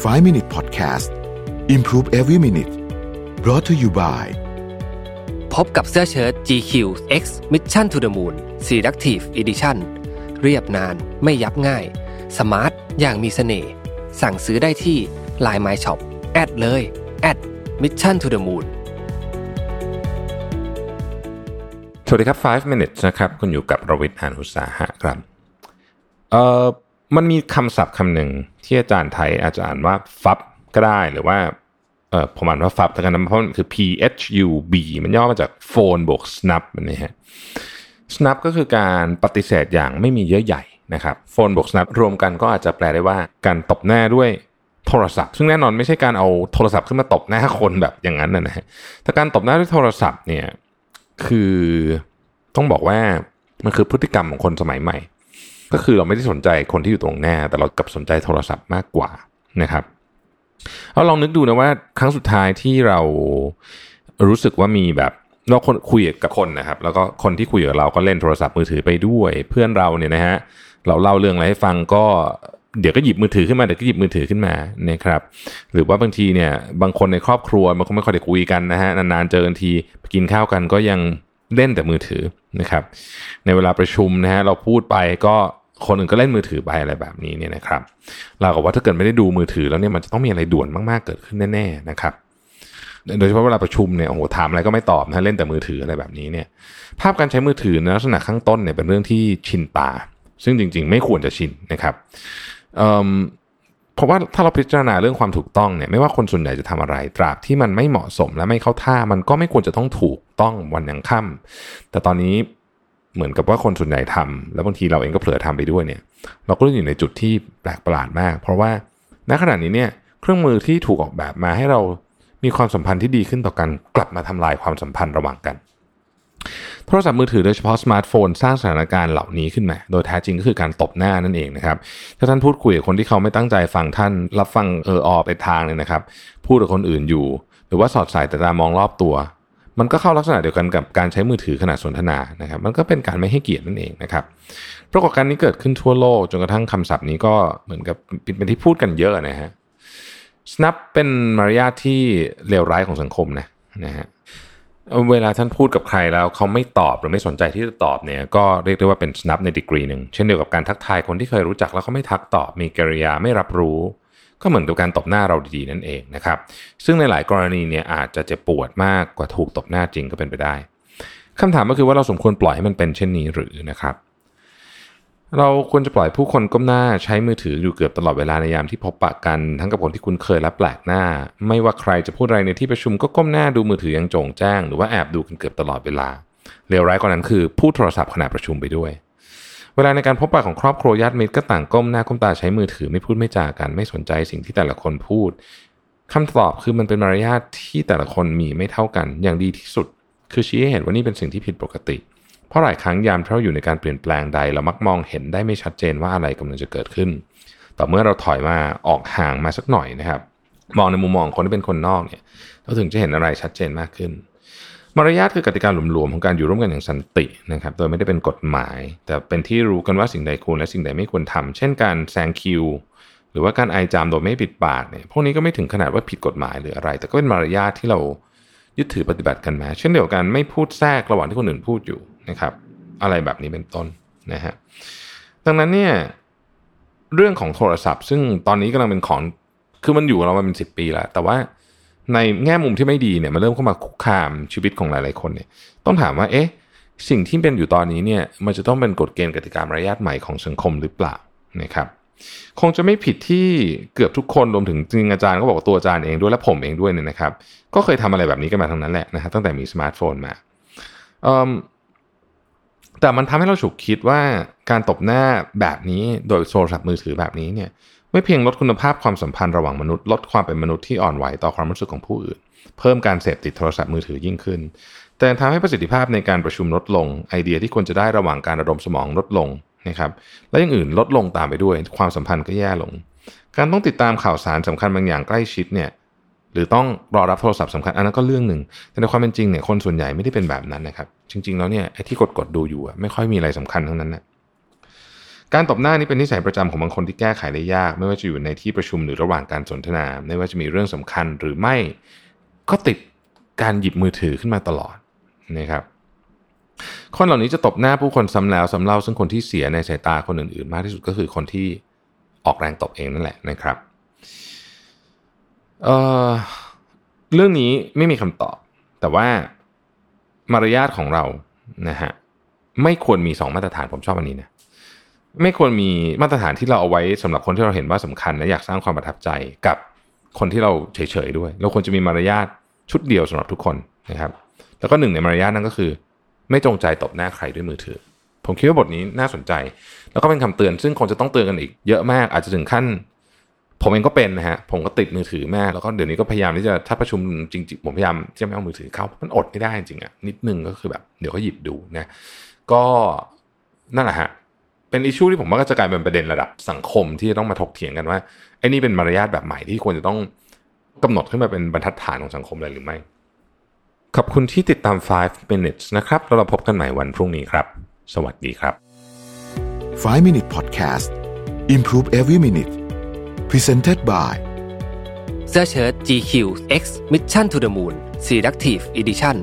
5 Minute Podcast Improve Every Minute brought to you by พบกับเสื้อเชิ้ต GQ X Mission to the Moon Selective Edition เรียบนานไม่ยับง่าย สมาร์ท อย่างมีเสน่ห์ สั่งซื้อได้ที่ Line My Shop แอดเลยแอด Mission to the Moon สวัสดีครับ 5 minutes นะครับ คุณอยู่กับรวิทย์หานอุตสาหะครับเอ่อ มันมีคำศัพท์คำหนึ่งที่อาจารย์ไทยอาจจะอ่านว่าฟับก็ได้หรือว่าเออผมอ่านว่าฟับแต่กันนะเพราะมันคือ P H U B มันย่อมาจาก phone บวก snap นะฮะ snap ก็คือการปฏิเสธอย่างไม่มีเยอะใหญ่นะครับ phone บวก snap รวมกันก็อาจจะแปลได้ว่าการตบหน้าด้วยโทรศัพท์ ซึ่งแน่นอนไม่ใช่การเอาโทรศัพท์ขึ้นมาตบหน้าคนแบบอย่างนั้นนะฮะแต่การตบหน้าด้วยโทรศัพท์เนี่ยคือต้องบอกว่ามันคือพฤติกรรมของคนสมัยใหม่ ก็คือเราไม่ได้สนใจคนที่อยู่ตรงหน้า แต่เรากลับสนใจโทรศัพท์มากกว่านะครับเราลองนึกดูนะว่าครั้งสุดท้ายที่เรารู้สึกว่ามีแบบเราคนคุยกับคนนะครับ แล้วก็คนที่คุยกับเราก็เล่นโทรศัพท์มือถือไปด้วย เพื่อนเราเนี่ยนะฮะเราเล่าเรื่องอะไรให้ฟังก็เดี๋ยวก็หยิบมือถือขึ้นมาเดี๋ยวก็หยิบมือถือขึ้นมานะครับหรือว่าบางทีเนี่ยบางคนในครอบครัวมันก็ไม่ค่อยได้คุยกันนะฮะนานๆเจอกันทีไปกินข้าวกันก็ยังเล่นแต่มือถือนะครับในเวลาประชุมนะฮะเราพูดไปก็ คนอื่นก็เล่นมือถือไปอะไรแบบนี้เนี่ยนะครับเราก็ว่าถ้าเกิดไม่ได้ดูมือถือแล้วเนี่ยมันจะต้องมีอะไรด่วนมากๆเกิดขึ้นแน่ๆนะครับโดยเฉพาะเวลาประชุมเนี่ยโอ้โหถามอะไรก็ไม่ตอบนะเล่นแต่มือถืออะไรแบบนี้เนี่ยภาพการใช้มือถือในลักษณะข้างต้นเนี่ยเป็นเรื่องที่ชินตา ซึ่งจริง ๆ ไม่ควรจะชินนะครับเพราะว่าถ้าเราพิจารณาเรื่องความถูกต้องเนี่ยไม่ว่าคนส่วนใหญ่จะทำอะไร ตราบที่มันไม่เหมาะสมและไม่เข้าท่ามันก็ไม่ควรจะต้องถูกต้องวันยังค่ำแต่ตอนนี้ เหมือนกับว่าคนส่วนใหญ่ทำแล้วบางทีเราเองก็เผลอทำไปด้วยเนี่ย เราก็อยู่ในจุดที่แปลกประหลาดมาก เพราะว่าณขณะนี้เนี่ยเครื่องมือที่ถูกออกแบบมาให้เรามีความสัมพันธ์ที่ดีขึ้นต่อกัน กลับมาทำลายความสัมพันธ์ระหว่างกัน โทรศัพท์มือถือโดยเฉพาะสมาร์ทโฟนสร้างสถานการณ์เหล่านี้ขึ้นมา โดยแท้จริงก็คือการตบหน้านั่นเองนะครับ ถ้าท่านพูดคุยกับคนที่เขาไม่ตั้งใจฟังท่านรับฟังเอออไปทางเนี่ยนะครับ พูดกับคนอื่นอยู่ หรือว่าสอดสายแต่ตามองรอบตัว มันก็เข้าลักษณะเดียวกันกับการใช้มือถือขณะสนทนานะครับ มันก็เป็นการไม่ให้เกียรตินั่นเองนะครับปรากฏการณ์นี้เกิดขึ้นทั่วโลกจนกระทั่งคำศัพท์นี้ก็เหมือนกับเป็นที่พูดกันเยอะนะฮะ snap เป็นมารยาทที่เลวร้ายของสังคมนะนะฮะเวลาท่านพูดกับใครแล้วเขาไม่ตอบหรือไม่สนใจที่จะตอบเนี่ยก็เรียกได้ว่าเป็น snap ในดีกรีหนึ่งเช่นเดียวกับการทักทายคนที่เคยรู้จักแล้วเขาไม่ทักตอบมีกิริยาไม่รับรู้ ก็เหมือนกับการตบหน้าเราดีๆนั่นเองนะครับ ซึ่งในหลายกรณีเนี่ยอาจจะเจ็บปวดมากกว่าถูกตบหน้าจริงก็เป็นไปได้คำถามก็คือว่าเราสมควรปล่อยให้มันเป็นเช่นนี้หรือนะครับ เราควรจะปล่อยผู้คนก้มหน้าใช้มือถืออยู่เกือบตลอดเวลาในยามที่พบปะกัน ทั้งกับคนที่คุณเคยและแปลกหน้า ไม่ว่าใครจะพูดอะไรในที่ประชุมก็ก้มหน้าดูมือถืออย่างโจงแจ้ง หรือว่าแอบดูกันเกือบตลอดเวลาเลวร้ายกว่านั้นคือพูดโทรศัพท์ขณะประชุมไปด้วย เวลาในการพบปะของครอบครัวญาติมิตรก็ต่างก้มหน้าก้มตาใช้มือถือไม่พูดไม่จากัน ไม่สนใจสิ่งที่แต่ละคนพูดคำตอบคือมันเป็นมารยาทที่แต่ละคนมีไม่เท่ากัน อย่างดีที่สุด คือชี้ให้เห็นว่านี่เป็นสิ่งที่ผิดปกติ เพราะหลายครั้งยามที่เราอยู่ในการเปลี่ยนแปลงใด เรามักมองเห็นได้ไม่ชัดเจนว่าอะไรกำลังจะเกิดขึ้นต่อเมื่อเราถอยมาออกห่างมาสักหน่อยนะครับ มองในมุมมองคนที่เป็นคนนอกเนี่ย เราถึงจะเห็นอะไรชัดเจนมากขึ้น มารยาทคือกติกาหลวมๆของการอยู่ร่วมกันอย่างสันตินะครับ โดยไม่ได้เป็นกฎหมาย แต่เป็นที่รู้กันว่าสิ่งใดควรและสิ่งใดไม่ควรทำเช่นการแซงคิว หรือว่าการไอจามโดยไม่ปิดปากเนี่ยพวกนี้ก็ไม่ถึงขนาดว่าผิดกฎหมายหรืออะไร แต่ก็เป็นมารยาทที่เรายึดถือปฏิบัติกันมา เช่นเดียวกันไม่พูดแทรกระหว่างที่คนอื่นพูดอยู่นะครับอะไรแบบนี้เป็นต้นนะฮะดังนั้นเนี่ยเรื่องของโทรศัพท์ ซึ่งตอนนี้กำลังเป็นของคือมันอยู่กับเรามาเป็นสิบปีแล้วแต่ว่า ในแง่มุมที่ไม่ดีเนี่ยมันเริ่มเข้ามาคุกคามชีวิตของหลาย ๆ คนเนี่ยต้องถามว่าเอ๊ะสิ่งที่เป็นอยู่ตอนนี้เนี่ยมันจะต้องเป็นกฎเกณฑ์กติกามารยาทใหม่ของสังคมหรือเปล่านะครับคงจะไม่ผิดที่เกือบทุกคนรวมถึงจริงอาจารย์ก็บอกตัวอาจารย์เองด้วยและผมเองด้วยเนี่ยนะครับ ก็เคยทำอะไรแบบนี้กันมาทั้งนั้นแหละนะฮะตั้งแต่มีสมาร์ทโฟนมา แต่มันทำให้เราฉุกคิดว่าการตบหน้าแบบนี้โดยโทรศัพท์มือถือแบบนี้เนี่ยไม่เพียงลดคุณภาพความสัมพันธ์ระหว่างมนุษย์ ลดความเป็นมนุษย์ที่อ่อนไหวต่อความรู้สึกของผู้อื่น เพิ่มการเสพติดโทรศัพท์มือถือยิ่งขึ้น แต่ทำให้ประสิทธิภาพในการประชุมลดลง ไอเดียที่ควรจะได้ระหว่างการระดมสมองลดลงนะครับและอย่างอื่นลดลงตามไปด้วยความสัมพันธ์ก็แย่ลง การต้องติดตามข่าวสารสำคัญบางอย่างใกล้ชิดเนี่ย หรือต้องรอรับโทรศัพท์สำคัญอันนั้นก็เรื่องหนึ่ง แต่ในความเป็นจริงเนี่ยคนส่วนใหญ่ไม่ได้เป็นแบบนั้นนะครับ จริง ๆ แล้วเนี่ยไอ้ที่กดกดดูอยู่ไม่ค่อยมีอะไรสำคัญทั้งนั้นนะการตบหน้านี่เป็นนิสัยประจำของบางคนที่แก้ไขได้ยาก ไม่ว่าจะอยู่ในที่ประชุมหรือระหว่างการสนทนา ไม่ว่าจะมีเรื่องสำคัญหรือไม่ก็ติดการหยิบมือถือขึ้นมาตลอดนะครับคนเหล่านี้จะตบหน้าผู้คนซ้ำแล้วซ้ำเล่าซึ่งคนที่เสียในสายตาคนอื่นๆ มากที่สุดก็คือคนที่ออกแรงตบเองนั่นแหละนะครับ เเรื่องนี้ไม่มีคำตอบ แต่ว่ามารยาทของเรานะฮะไม่ควรมีสองมาตรฐานผมชอบอันนี้นะไม่ควรมีมาตรฐานที่เราเอาไว้สำหรับคนที่เราเห็นว่าสำคัญและอยากสร้างความประทับใจกับคนที่เราเฉยๆด้วยเราควรจะมีมารยาทชุดเดียวสำหรับทุกคนนะครับแล้วก็หนึ่งในมารยาทนั่นก็คือ ไม่จงใจตบหน้าใครด้วยมือถือ ผมคิดว่าบทนี้น่าสนใจ แล้วก็เป็นคำเตือนซึ่งคงจะต้องเตือนกันอีก เยอะมากอาจจะถึงขั้น ผมเองก็เป็นนะฮะ ผมก็ติดมือถือแม่แล้วก็เดี๋ยวนี้ก็พยายามที่จะถ้าประชุมจริงๆ ผมพยายามจะไม่เอามือถือเข้า มันอดไม่ได้จริงๆอะนิดนึงก็คือแบบเดี๋ยวก็หยิบดูนะ ก็นั่นแหละฮะ เป็นอิชชูที่ผมว่าก็จะกลายเป็นประเด็นระดับสังคมที่จะต้องมาถกเถียงกันว่าไอ้นี่เป็นมารยาทแบบใหม่ที่ควรจะต้องกำหนดขึ้นมาเป็นบรรทัดฐานของสังคมเลยหรือไม่ ขอบคุณที่ติดตาม 5 minutes นะครับแล้วเราพบกันใหม่วันพรุ่งนี้ครับ สวัสดีครับ 5 minute podcast improve every minute presented by เสื้อเชิ้ต GQ X Mission to the Moon Selective Edition